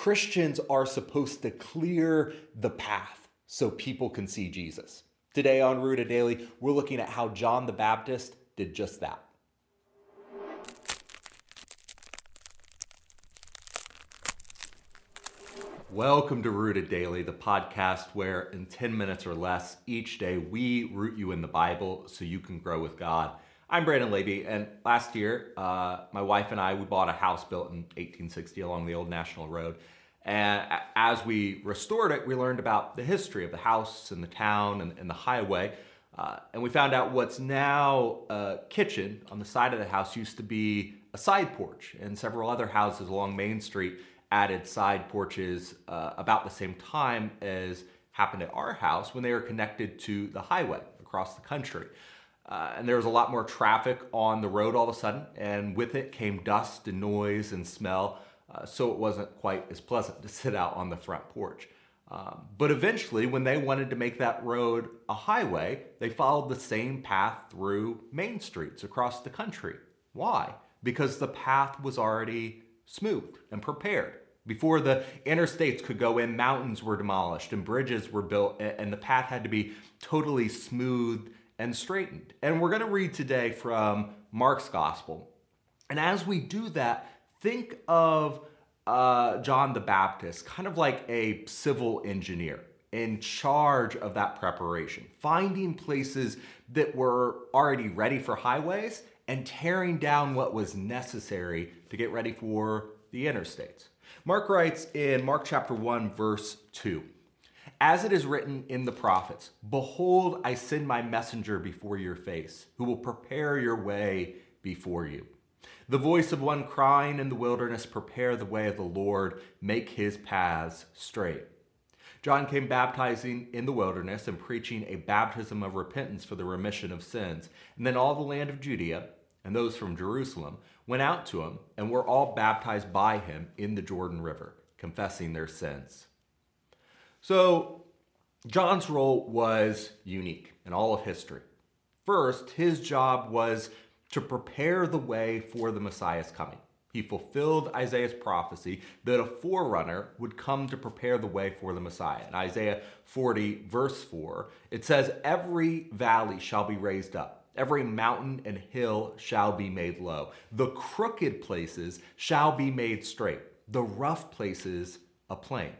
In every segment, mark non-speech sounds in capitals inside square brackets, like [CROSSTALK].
Christians are supposed to clear the path so people can see Jesus. Today on Rooted Daily, we're looking at how John the Baptist did just that. Welcome to Rooted Daily, the podcast where in 10 minutes or less each day we root you in the Bible so you can grow with God. I'm Brandon Levy, and last year, uh, my wife and I we bought a house built in 1860 along the old National Road. And as we restored it, we learned about the history of the house and the town and, and the highway. Uh, and we found out what's now a kitchen on the side of the house used to be a side porch, and several other houses along Main Street added side porches uh, about the same time as happened at our house when they were connected to the highway across the country. Uh, and there was a lot more traffic on the road all of a sudden, and with it came dust and noise and smell, uh, so it wasn't quite as pleasant to [LAUGHS] sit out on the front porch. Um, but eventually, when they wanted to make that road a highway, they followed the same path through main streets across the country. Why? Because the path was already smoothed and prepared. Before the interstates could go in, mountains were demolished and bridges were built, and the path had to be totally smooth and straightened. And we're going to read today from Mark's Gospel. And as we do that, think of uh, John the Baptist kind of like a civil engineer in charge of that preparation, finding places that were already ready for highways and tearing down what was necessary to get ready for the interstates. Mark writes in Mark chapter 1, verse 2 as it is written in the prophets, Behold, I send my messenger before your face, who will prepare your way before you. The voice of one crying in the wilderness, Prepare the way of the Lord, make his paths straight. John came baptizing in the wilderness and preaching a baptism of repentance for the remission of sins. And then all the land of Judea and those from Jerusalem went out to him and were all baptized by him in the Jordan River, confessing their sins. So, John's role was unique in all of history. First, his job was to prepare the way for the Messiah's coming. He fulfilled Isaiah's prophecy that a forerunner would come to prepare the way for the Messiah. In Isaiah 40, verse 4, it says, Every valley shall be raised up, every mountain and hill shall be made low. The crooked places shall be made straight, the rough places a plain.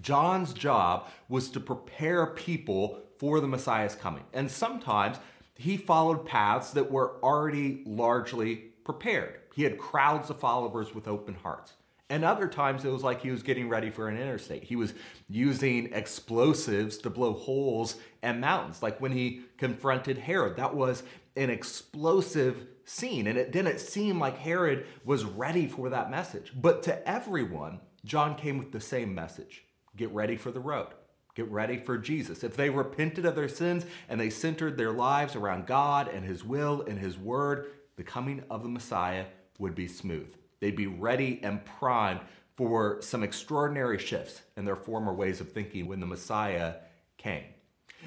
John's job was to prepare people for the Messiah's coming. And sometimes he followed paths that were already largely prepared. He had crowds of followers with open hearts. And other times it was like he was getting ready for an interstate. He was using explosives to blow holes and mountains. Like when he confronted Herod, that was an explosive scene. And it didn't seem like Herod was ready for that message. But to everyone, John came with the same message get ready for the road. Get ready for Jesus. If they repented of their sins and they centered their lives around God and His will and His word, the coming of the Messiah would be smooth. They'd be ready and primed for some extraordinary shifts in their former ways of thinking when the Messiah came.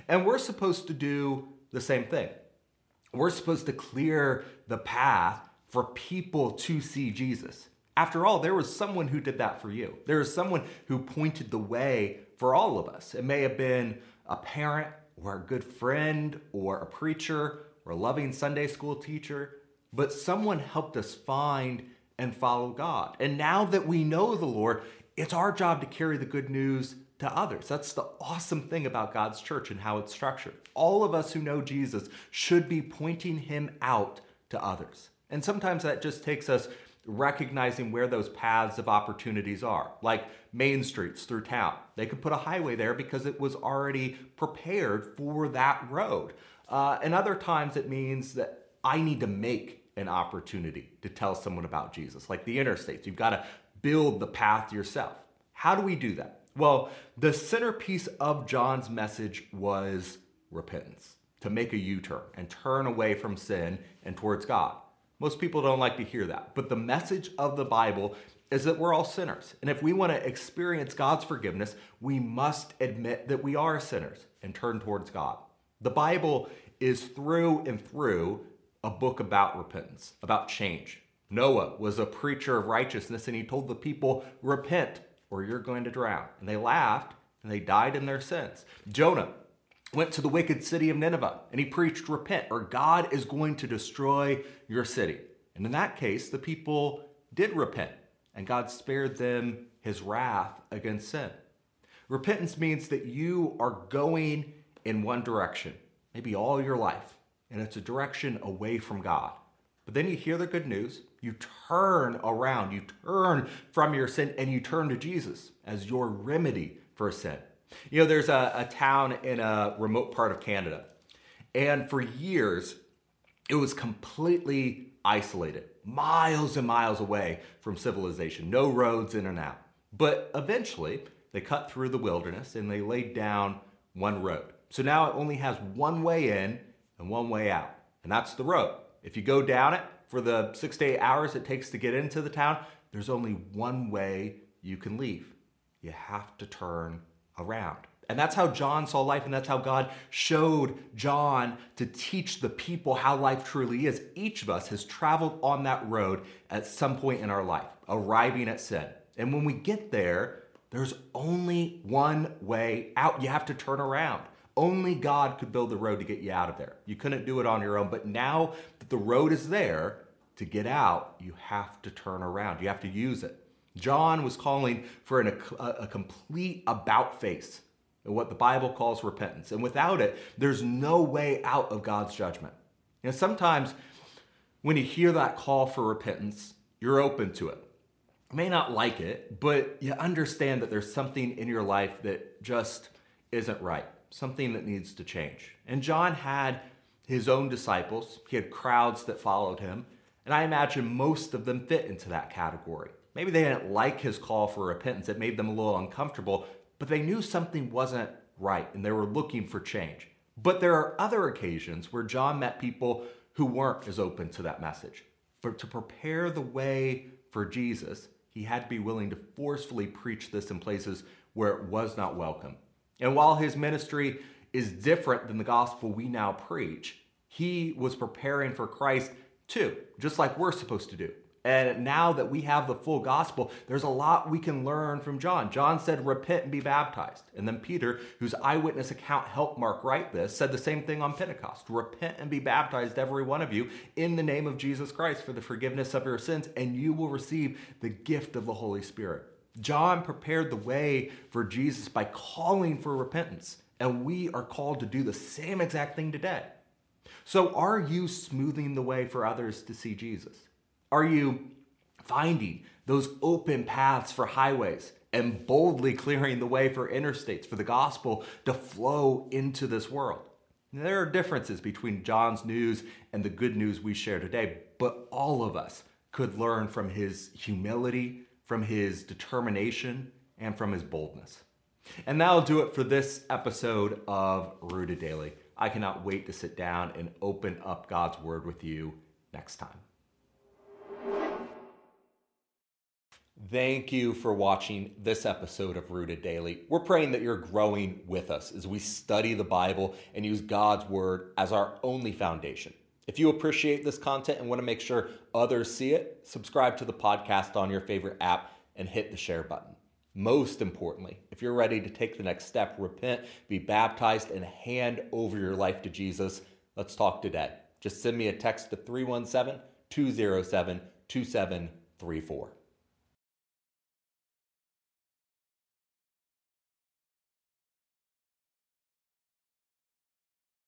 And we're supposed to do the same thing. We're supposed to clear the path for people to see Jesus. After all, there was someone who did that for you. There was someone who pointed the way for all of us. It may have been a parent or a good friend or a preacher or a loving Sunday school teacher, but someone helped us find and follow God. And now that we know the Lord, it's our job to carry the good news to others. That's the awesome thing about God's church and how it's structured. All of us who know Jesus should be pointing him out to others. And sometimes that just takes us recognizing where those paths of opportunities are, like main streets through town. They could put a highway there because it was already prepared for that road. Uh, and other times it means that I need to make an opportunity to tell someone about Jesus, like the interstates. You've got to build the path yourself. How do we do that? Well, the centerpiece of John's message was repentance, to make a U turn and turn away from sin and towards God. Most people don't like to hear that. But the message of the Bible is that we're all sinners. And if we want to experience God's forgiveness, we must admit that we are sinners and turn towards God. The Bible is through and through a book about repentance, about change. Noah was a preacher of righteousness and he told the people, repent or you're going to drown. And they laughed and they died in their sins. Jonah went to the wicked city of Nineveh and he preached, Repent, or God is going to destroy your city. And in that case, the people did repent and God spared them his wrath against sin. Repentance means that you are going in one direction, maybe all your life, and it's a direction away from God. But then you hear the good news, you turn around, you turn from your sin, and you turn to Jesus as your remedy for sin. You know, there's a, a town in a remote part of Canada, and for years, it was completely isolated, miles and miles away from civilization, no roads in and out. But eventually, they cut through the wilderness and they laid down one road. So now it only has one way in and one way out, and that's the road. If you go down it for the six to eight hours it takes to get into the town, there's only one way you can leave. You have to turn around. And that's how John saw life, and that's how God showed John to teach the people how life truly is. Each of us has traveled on that road at some point in our life, arriving at sin. And when we get there, there's only one way out. You have to turn around. Only God could build the road to get you out of there. You couldn't do it on your own. But now that the road is there, to get out, you have to turn around. You have to use it. John was calling for an, a, a complete about face, and what the Bible calls repentance. And without it, there's no way out of God's judgment. Know, sometimes when you hear that call for repentance, you're open to it. You may not like it, but you understand that there's something in your life that just isn't right, something that needs to change. And John had his own disciples, he had crowds that followed him, and I imagine most of them fit into that category. Maybe they didn't like his call for repentance, it made them a little uncomfortable, but they knew something wasn't right and they were looking for change. But there are other occasions where John met people who weren't as open to that message. But to prepare the way for Jesus, he had to be willing to forcefully preach this in places where it was not welcome. And while his ministry is different than the gospel we now preach, he was preparing for Christ too, just like we're supposed to do. And now that we have the full gospel, there's a lot we can learn from John. John said, Repent and be baptized. And then Peter, whose eyewitness account helped Mark write this, said the same thing on Pentecost Repent and be baptized, every one of you, in the name of Jesus Christ for the forgiveness of your sins, and you will receive the gift of the Holy Spirit. John prepared the way for Jesus by calling for repentance, and we are called to do the same exact thing today. So, are you smoothing the way for others to see Jesus? Are you finding those open paths for highways and boldly clearing the way for interstates for the gospel to flow into this world? There are differences between John's news and the good news we share today, but all of us could learn from his humility, from his determination, and from his boldness. And that'll do it for this episode of Rooted Daily. I cannot wait to sit down and open up God's Word with you next time. Thank you for watching this episode of Rooted Daily. We're praying that you're growing with us as we study the Bible and use God's Word as our only foundation. If you appreciate this content and want to make sure others see it, subscribe to the podcast on your favorite app and hit the share button. Most importantly, if you're ready to take the next step, repent, be baptized, and hand over your life to Jesus, let's talk today. Just send me a text to 317 207 2734.